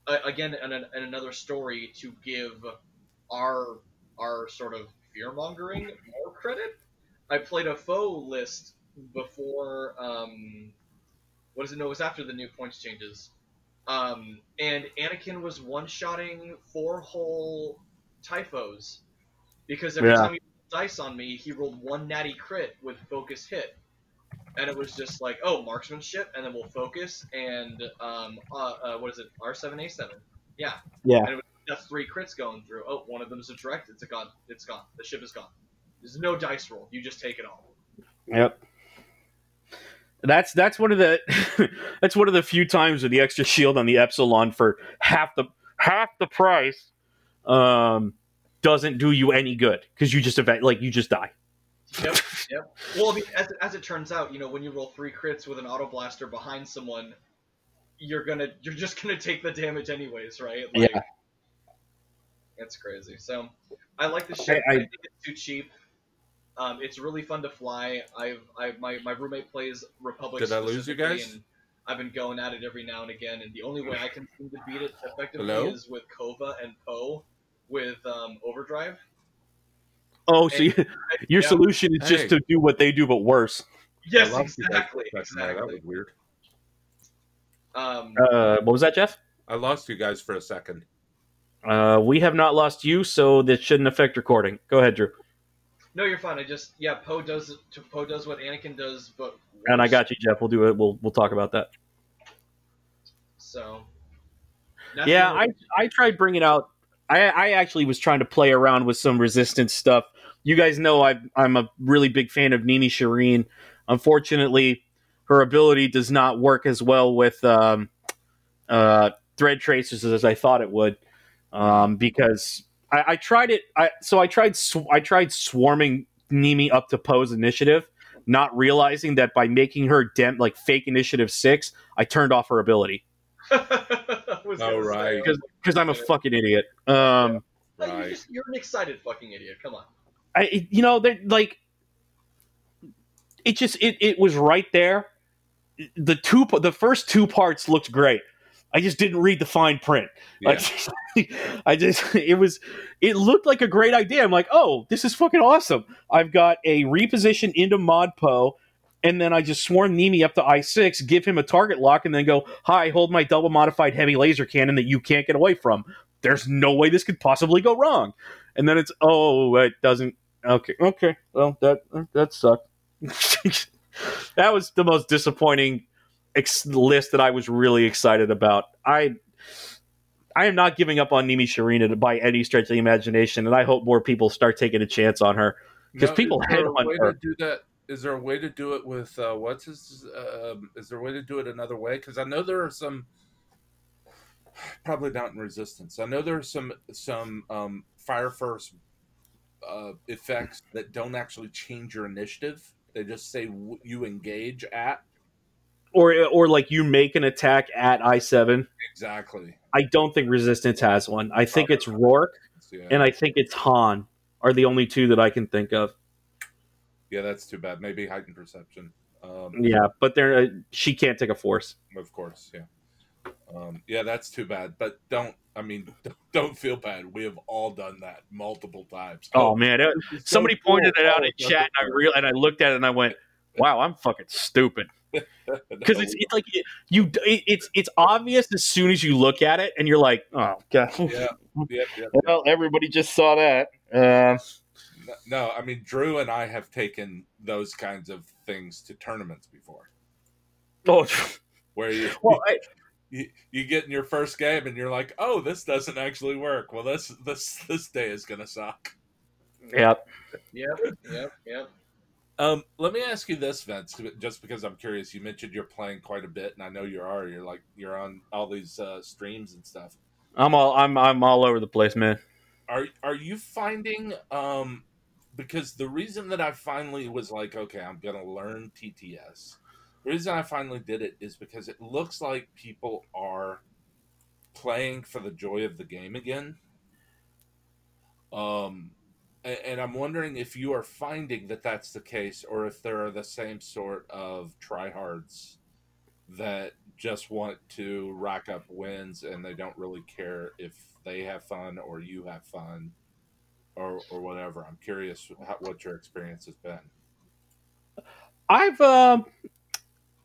Uh, again, and, an- and another story to give our our sort of fear mongering more credit. I played a foe list before. Um, what is it? No, it was after the new points changes. Um, and Anakin was one-shotting four whole typhos because every Yeah. time he rolled dice on me, he rolled one natty crit with focus hit, and it was just like, oh, marksmanship, and then we'll focus and um, uh, uh, what is it? R seven A seven. Yeah. Yeah. And it was, that's three crits going through. Oh, one of them is a direct. It's a gone. It's gone. The ship is gone. There's no dice roll. You just take it all. Yep. That's that's one of the that's one of the few times with the extra shield on the Epsilon for half the half the price. Um, doesn't do you any good because you just event like you just die. Yep, yep. Well, I mean, as, as it turns out, you know, when you roll three crits with an auto blaster behind someone, you're gonna you're just gonna take the damage anyways, right? Like, Yeah. That's crazy. So, I like the ship. I- I, I- think it's too cheap. Um, it's really fun to fly. I've I my, my roommate plays Republic. Did I lose you guys? I've been going at it every now and again, and the only way I can seem to beat it effectively Hello? is with Kova and Poe with um, Overdrive. Oh, so you, your Yeah. solution is just Hey. to do what they do, but worse. Yes, I lost you guys exactly, for a second there. That was weird. Um, Uh, what was that, Jeff? I lost you guys for a second. Uh, we have not lost you, so this shouldn't affect recording. Go ahead, Drew. No, you're fine. I just yeah, Poe does Poe does what Anakin does, but And I got you, Jeff. We'll do it. We'll we'll talk about that. so. Yeah, I I tried bringing out. I I actually was trying to play around with some resistance stuff. You guys know I I'm a really big fan of Nimi Chireen. Unfortunately, her ability does not work as well with um, uh, thread tracers as I thought it would, um, because I, I tried it. I so I tried sw- I tried swarming Nimi up to Poe's initiative, not realizing that by making her dem like fake initiative six, I turned off her ability Was Oh, right. because because I'm a fucking idiot. Um, No, you're, just, you're an excited fucking idiot. Come on. I you know they're like it just it it was right there. The two the first two parts looked great. I just didn't read the fine print. Yeah. Like, I just it was it looked like a great idea. I'm like, oh, this is fucking awesome. I've got a reposition into Mod Poe, and then I just swarm Nimi up to I six, give him a target lock, and then go, hi, hold my double modified heavy laser cannon that you can't get away from. There's no way this could possibly go wrong. And then it's oh, it doesn't. Okay, okay. Well, that that sucked. that was the most disappointing ex- list that I was really excited about. I I am not giving up on Nimi Chireen by any stretch of the imagination, and I hope more people start taking a chance on her. 'Cause people is there a headhunt way her. to do that. Is there a way to do it with uh, what's his? Um, is there a way to do it another way? Because I know there are some. Probably not in resistance. I know there are some some um, fire first uh, effects that don't actually change your initiative. They just say w- you engage at Or or like you make an attack at I seven. exactly. I don't think Resistance has one. I think it's Roark Yeah, and I think it's Han are the only two that I can think of. yeah, that's too bad. Maybe heightened perception. Um, Yeah, but they're uh, she can't take a force. Of course, yeah. Um, yeah, that's too bad. But don't, I mean, don't feel bad. We have all done that multiple times. Oh man, it- this is so somebody pointed cool. it out Oh, in chat, and I real and I looked at it and I went, "Wow, I'm fucking stupid." Because no. it's, it's like it, you, it, it's it's obvious as soon as you look at it, and you're like, "Oh god." yeah, yeah, yeah. Well, everybody just saw that. Uh, No, I mean, Drew and I have taken those kinds of things to tournaments before, oh, where you well, I, you, you get in your first game and you're like, oh, this doesn't actually work. Well, this this this day is gonna suck. yeah. Yep, yep, yep. Um, let me ask you this, Vince, just because I'm curious. You mentioned you're playing quite a bit, and I know you are. You're like you're on all these uh, streams and stuff. I'm all I'm I'm all over the place, man. Are are you finding um because the reason that I finally was like, okay, I'm gonna learn TTS. The reason I finally did it is because it looks like people are playing for the joy of the game again. Um, a- and I'm wondering if you are finding that that's the case, or if there are the same sort of tryhards that just want to rack up wins and they don't really care if they have fun or you have fun or or whatever. I'm curious how, what your experience has been. I've um,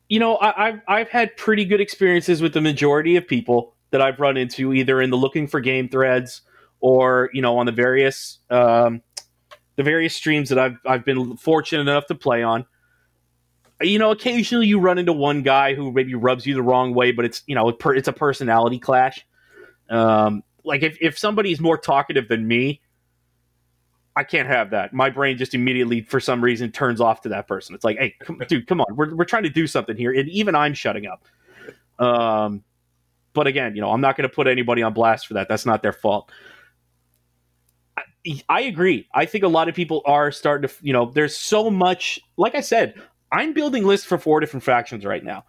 you know, I, I've I've had pretty good experiences with the majority of people that I've run into, either in the looking for game threads or you know on the various um, the various streams that I've I've been fortunate enough to play on. You know, occasionally you run into one guy who maybe rubs you the wrong way, but it's you know it's a personality clash. Um, like if if somebody's more talkative than me, I can't have that. My brain just immediately, for some reason, turns off to that person. It's like, hey, come, dude, come on, we're we're trying to do something here, and even I'm shutting up. Um, but again, you know, I'm not going to put anybody on blast for that. That's not their fault. I, I agree. I think a lot of people are starting to, you know, there's so much. Like I said, I'm building lists for four different factions right now,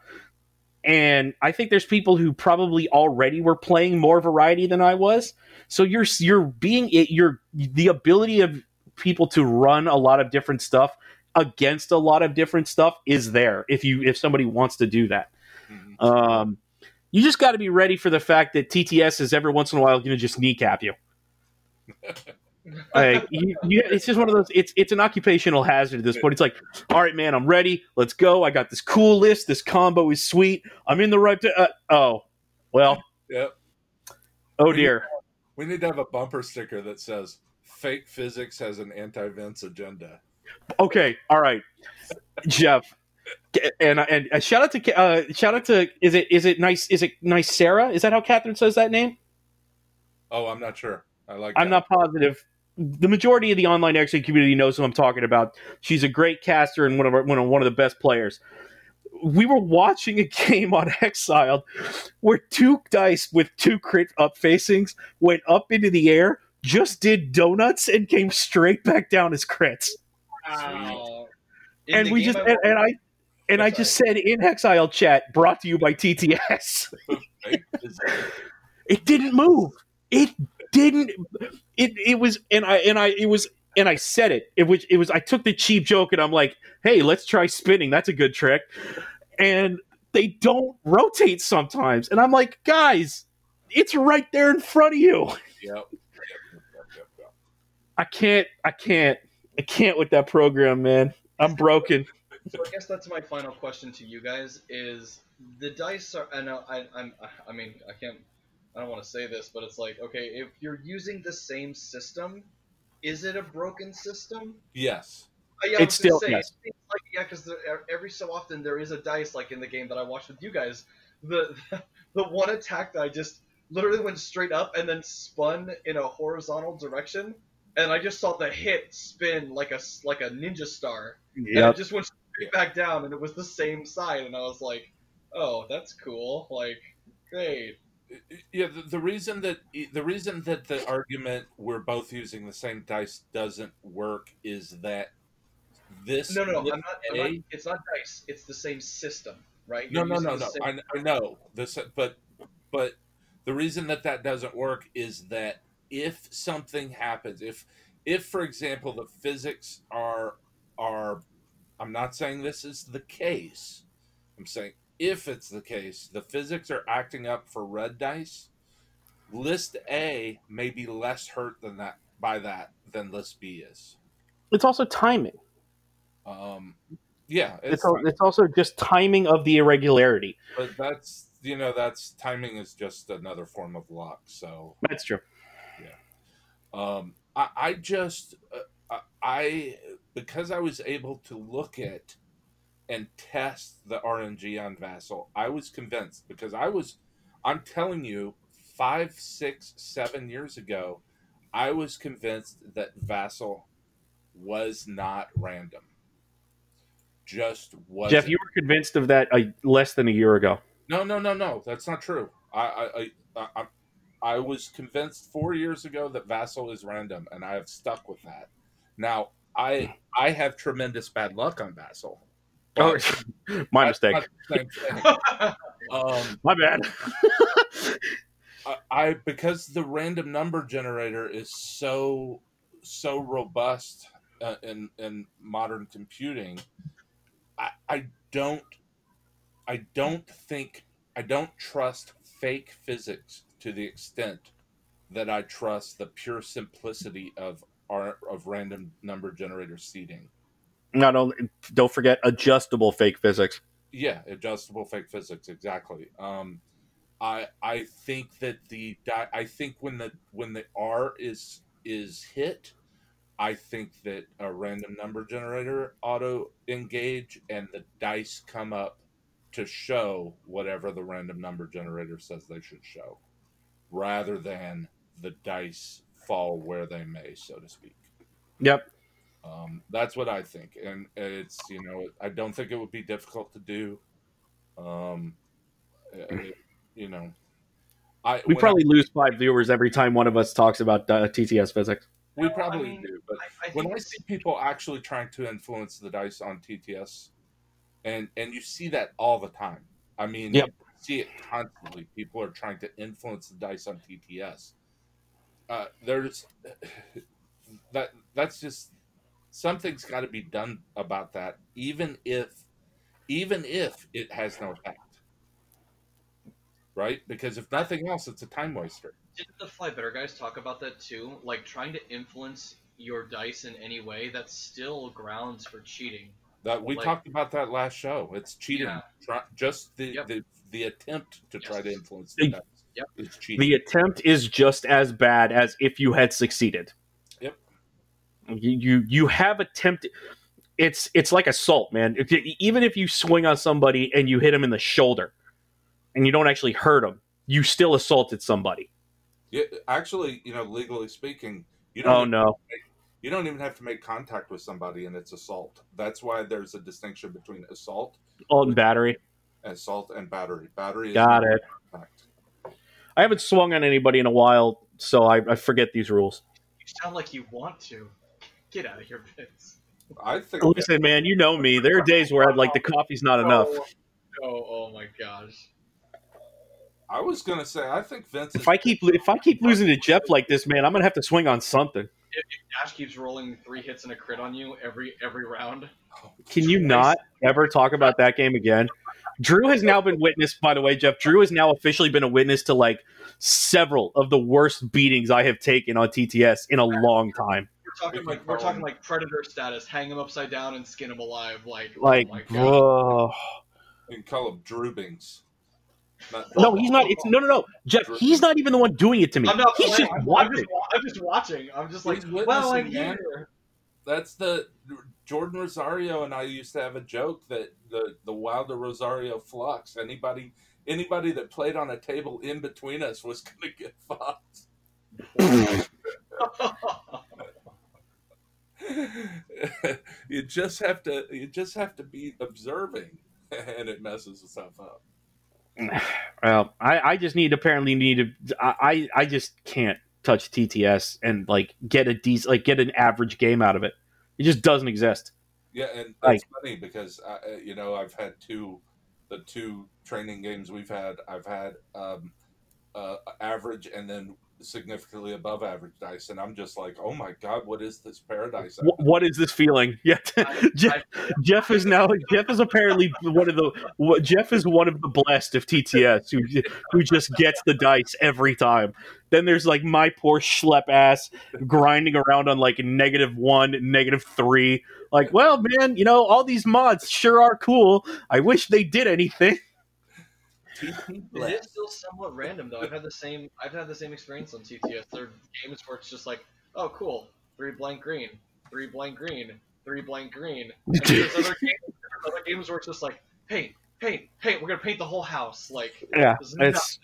and I think there's people who probably already were playing more variety than I was. So you're you're being it. You're the ability of people to run a lot of different stuff against a lot of different stuff is there if you if somebody wants to do that. Mm-hmm. Um, you just got to be ready for the fact that TTS is every once in a while going to just kneecap you. like you, you, it's just one of those. It's it's an occupational hazard at this point. It's like, all right, man, I'm ready. Let's go. I got this cool list. This combo is sweet. I'm in the right. To, uh, oh, well. Yep. Oh dear. We need to have a bumper sticker that says "Fake physics has an anti-Vince agenda." Okay, all right, Jeff, and and uh, shout out to uh, shout out to is it is it nice is it nice Sarah? Is that how Catherine says that name? Oh, I'm not sure. I like. I'm not positive. The majority of the online X community knows who I'm talking about. She's a great caster and one of our, one of one of the best players. We were watching a game on Exiled where two dice with two crit up facings went up into the air, just did donuts, and came straight back down as crits. Wow. And we just and, and, I and I just said in Exile chat, brought to you by TTS. it didn't move. It didn't. It it was and I and I it was and I said it. It was it was. I took the cheap joke and I'm like, hey, let's try spinning. That's a good trick. And they don't rotate sometimes, and I'm like, guys, it's right there in front of you. Yep. I can't. I can't. I can't with that program, man. I'm broken. So I guess that's my final question to you guys: is the dice are? I know. I, I'm. I mean, I can't. I don't want to say this, but it's like, okay, if you're using the same system, is it a broken system? Yes. Uh, yeah, it's still say, yes. Like, yeah, because every so often there is a dice, like in the game that I watched with you guys, the the one attack that I just literally went straight up and then spun in a horizontal direction and I just saw the hit spin like a like a ninja star, yep. and it just went straight back down, and it was the same side, and I was like, "Oh, that's cool! Like, great." Yeah, the, the reason that the reason that the argument we're both using the same dice doesn't work is that this no no, no I'm, not, I'm not, it's not dice it's the same system right You're no no no no I, I know this but but the reason that that doesn't work is that if something happens, if if for example the physics are are I'm not saying this is the case. I'm saying if it's the case, the physics are acting up for red dice, list A may be less hurt than that by that than list B is. It's also timing. Um yeah, it's it's, it's also just timing of the irregularity. But that's you know that's timing is just another form of luck. So that's true. Yeah. Um, I, I just uh, I because I was able to look at and test the RNG on Vassal, I was convinced because I was I'm telling you five, six, seven years ago, I was convinced that Vassal was not random. Just was. Jeff, you were convinced of that a, less than a year ago. No, no, no, no. That's not true. I, I, I, I I was convinced four years ago that Vassal is random, and I have stuck with that. Now, I I have tremendous bad luck on Vassal. Oh, my mistake. um, my bad. I, I because the random number generator is so so robust uh, in in modern computing. I, I don't I don't think I don't trust fake physics to the extent that I trust the pure simplicity of our of random number generator seeding. Not only, don't forget adjustable fake physics. Yeah, adjustable fake physics exactly. Um, I I think that the I think when the when the R is is hit, I think that a random number generator auto engage and the dice come up to show whatever the random number generator says they should show rather than the dice fall where they may, so to speak. Yep. Um, that's what I think, and it's you know I don't think it would be difficult to do. Um, it, you know, I we probably I, lose five viewers every time one of us talks about uh, TTS physics. we No, I probably mean, do. But I, I when I see people actually trying to influence the dice on TTS, and and you see that all the time. I mean, Yep. you see it constantly. People are trying to influence the dice on TTS. Uh, there's that. That's just something's got to be done about that, even if even if it has no effect. Right? Because if nothing else, it's a time waster. Didn't the Fly Better guys talk about that too? Like trying to influence your dice in any way, that's still grounds for cheating. That we Like- talked about that last show. It's cheating. Yeah. Try, just the, Yep. the the attempt to try to influence the Yep. dice Yep. is cheating. The attempt is just as bad as if you had succeeded. Yep. You you, you have attempted. It's it's like assault, man. If even if you swing on somebody and you hit them in the shoulder, and you don't actually hurt them, you still assaulted somebody. Yeah, actually, you know, legally speaking, you don't Oh even- no! you don't even have to make contact with somebody, and it's assault. That's why there's a distinction between assault, Assault and battery. assault, and battery. Battery is Got it. contact. I haven't swung on anybody in a while, so I, I forget these rules. You sound like you want to. Get out of here, Vince. I think Listen, man, you know me. There are days where I'd like the coffee's not enough. Oh, oh, oh my gosh. I was gonna say I think Vince. If I keep if I keep losing to Jeff like this, man, I'm gonna have to swing on something. If Ash keeps rolling three hits and a crit on you every every round. Can you not ever talk about that game again? Drew has now been witness, by the way, Jeff. Drew has now officially been a witness to like several of the worst beatings I have taken on TTS in a long time. We're talking like we're talking like predator status, hang him upside down and skin him alive. Like, oh Like, oh my bro. You can call him Drewbings. Not- No, he's not. It's no, no, no, Jeff. He's not even the one doing it to me. I'm not He's playing. just I'm, I'm watching. just, I'm just watching. I'm just like, well, I'm witnessing, man. here. That's the Jordan Rosario and I used to have a joke that the the Wilder Rosario flux. Anybody anybody that played on a table in between us was gonna get fucked. you just have to you just have to be observing and it messes itself up. Well, I, I just need apparently need to. I, I just can't touch TTS and like get a decent like get an average game out of it. It just doesn't exist. Yeah, and Like- it's funny because I, uh, you know I've had two, the two training games we've had. I've had um, uh, average and then significantly above average dice, and I'm just like, oh my god, what is this paradise? Wh- what is this feeling? Yeah, Jeff, Jeff is now Jeff is apparently one of the what- Jeff is one of the blessed of TTS who who just gets the dice every time. Then there's like my poor schlep ass grinding around on like negative one, negative three. Like, well, man, you know all these mods sure are cool. I wish they did anything. It is still somewhat random though. I've had the same I've had the same experience on TTS. There are games where it's just like, oh cool, three blank green, three blank green, three blank green. And there's other games, there's other games where it's just like, paint, paint, paint. We're gonna paint the whole house. Like Yeah, it's. It's,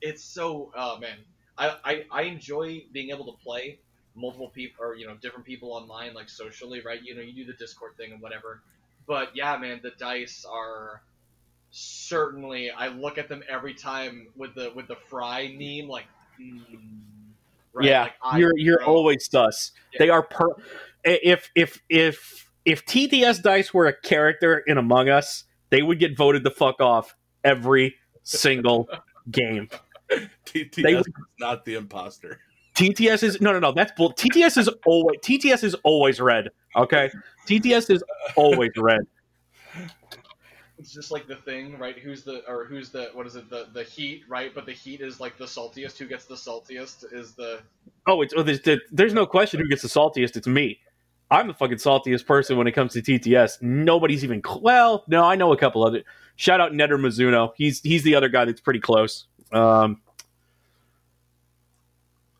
it's so oh man. I, I I enjoy being able to play multiple people or you know different people online like socially right. You know you do the Discord thing and whatever. But yeah, man, the dice are certainly I look at them every time with the with the fry meme like hmm, right? yeah. like, you're you're know. always sus. Yeah. They are per. If if if if TTS dice were a character in Among Us, they would get voted the fuck off every single game. TTS They- is not the imposter. TTS is no no no that's bull. TTS is always TTS is always red. Okay, TTS is always red. It's just like the thing right who's the or who's the what is it the the heat right but the heat is like the saltiest who gets the saltiest is the Oh, it's oh, there's, there's no question who gets the saltiest. It's me. I'm the fucking saltiest person when it comes to TTS. Nobody's even cl- well. No, I know a couple other. Shout out Netter Mizuno. He's he's the other guy that's pretty close. Um.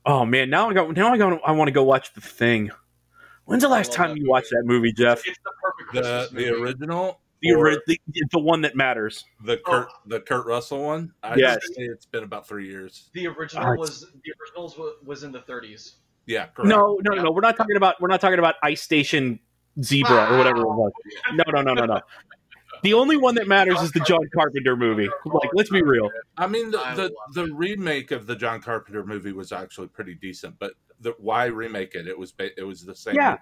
Oh man, now I go. Now I go. I want to go watch the thing. When's the last time you movie. watched that movie, Jeff? it's the perfect The Christmas the movie. original, The, or the the one that matters. the oh. Kurt the Kurt Russell one. I Yes. say it's been about three years. the original Oh, was the originals was, was in the 30s Yeah, correct. No, no, no, no. We're not talking about. We're not talking about Ice Station Zebra or whatever it was. No, no, no, no, no. The only one that matters is the John Carpenter movie. Like, let's be real. I mean the the, love the remake of the John Carpenter movie was actually pretty decent, but the why remake it? It was it was the same. Yeah. movie,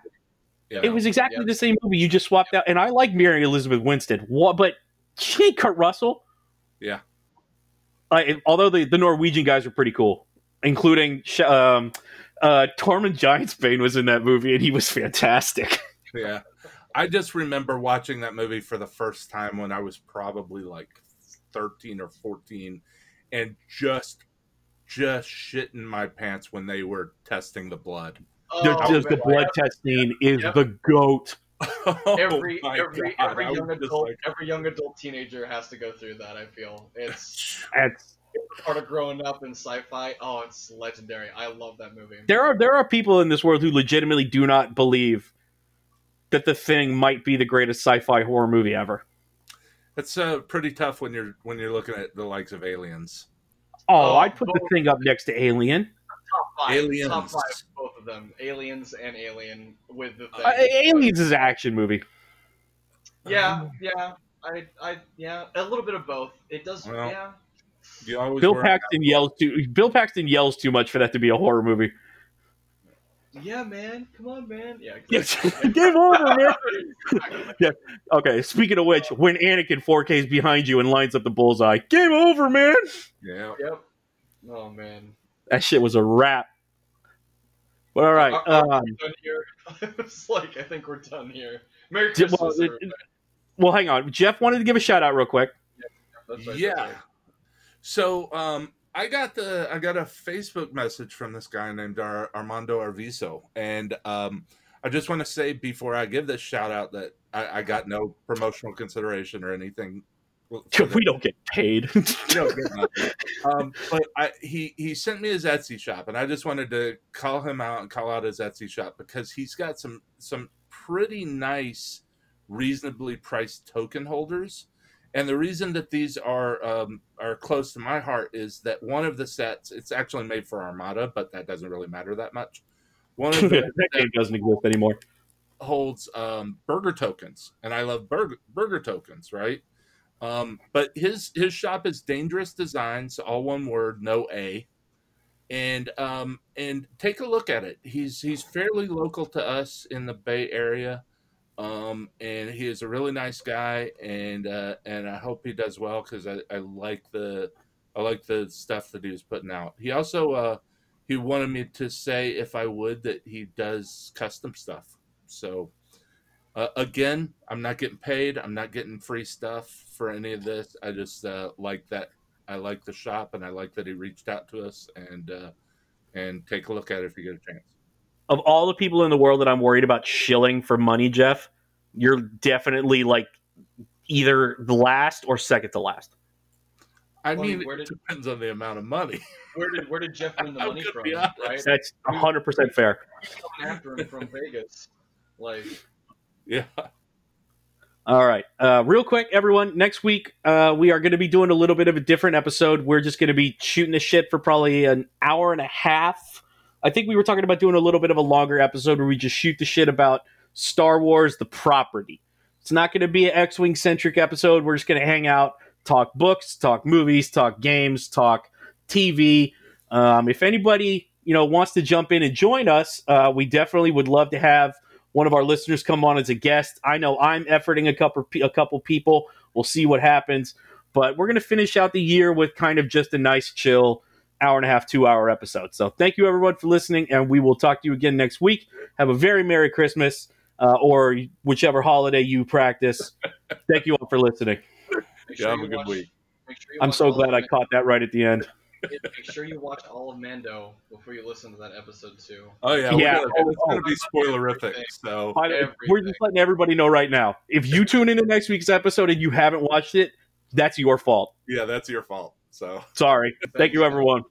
you It was exactly the same movie. You just swapped out, and I like Mary Elizabeth Winstead. What, but she Kurt Russell. Yeah. Uh, although the, the Norwegian guys were pretty cool, including um, uh, Tormund Giantsbane was in that movie, and he was fantastic. Yeah. I just remember watching that movie for the first time when I was probably like 13 or 14 and just just shitting my pants when they were testing the blood. The- Oh, just the man. blood test scene is Yep. the goat. Oh every my every God, every young adult like, every young adult teenager has to go through that. I feel it's That's, part of growing up in sci-fi. Oh, it's legendary. I love that movie. there are there are people in this world who legitimately do not believe that the thing might be the greatest sci-fi horror movie ever. It's uh, pretty tough when you're when you're looking at the likes of aliens. Oh, Oh, I'd put the thing up next to Alien. Top five, Aliens. top five, both of them. Aliens and Alien with the thing. Uh, Aliens is an action movie. Yeah, yeah. I, I, yeah. A little bit of both. It does. Well, yeah. Bill Paxton yells too. Bill Paxton yells too much for that to be a horror movie. Yeah, man. Come on, man. Yeah. Yes. exactly. Game over, man. Okay. Speaking of which, when Anakin 4K is behind you and lines up the bullseye, game over, man. Yeah. Yep. Oh man. That shit was a wrap. But all right. Are- are Um, done here? it's like I think we're done here. Merry Christmas. well, it- well, hang on. Jeff wanted to give a shout out real quick. That's right, yeah. right. So um, I got the I got a Facebook message from this guy named Ar- Armando Arviso, and um, I just want to say before I give this shout out that I, I got no promotional consideration or anything. For we don't get paid. no, um, but I, he he sent me his Etsy shop, and I just wanted to call him out and call out his Etsy shop because he's got some some pretty nice, reasonably priced token holders. And the reason that these are um, are close to my heart is that one of the sets it's actually made for Armada, but that doesn't really matter that much. One of the that game doesn't exist anymore. holds um, burger tokens, and I love burger burger tokens, right? Um, but his his shop is Dangerous Designs, all one word, no A, and um, and take a look at it. He's he's fairly local to us in the Bay Area, um, and he is a really nice guy, and uh, and I hope he does well because I, I like the I like the stuff that he was putting out. He also uh, he wanted me to say if I would that he does custom stuff. So uh, again, I'm not getting paid. I'm not getting free stuff for any of this. I just uh, like that. I like the shop, and I like that he reached out to us and uh, and take a look at it if you get a chance. Of all the people in the world that I'm worried about shilling for money, Jeff, you're definitely like either the last or second to last. I Well, mean, mean, where it did- depends on the amount of money. Where did where did Jeff win the money from? Right? That's 100% fair. Coming after him from Vegas. Like yeah, All right. Uh, real quick, everyone. Next week, uh, we are going to be doing a little bit of a different episode. We're just going to be shooting the shit for probably an hour and a half. I think we were talking about doing a little bit of a longer episode where we just shoot the shit about Star Wars, the property. It's not going to be an X Wing centric episode. We're just going to hang out, talk books, talk movies, talk games, talk TV. Um, if anybody you know wants to jump in and join us, uh, we definitely would love to have one of our listeners come on as a guest. I know I'm efforting a couple a couple people. We'll see what happens, but we're gonna finish out the year with kind of just a nice chill hour and a half, two hour episode. So thank you everyone for listening, and we will talk to you again next week. Have a very merry Christmas uh, or whichever holiday you practice. thank you all for listening. make Yeah, have a good watch- week. sure I'm so glad I caught that right at the end. Make sure you watch all of Mando before you listen to that episode too. Oh yeah, Yeah. Gonna, it's going to be oh. spoilerific. So By the way, Everything. we're just letting everybody know right now. If you tune into next week's episode and you haven't watched it, that's your fault. yeah, that's your fault. So. Sorry. Thank you, everyone.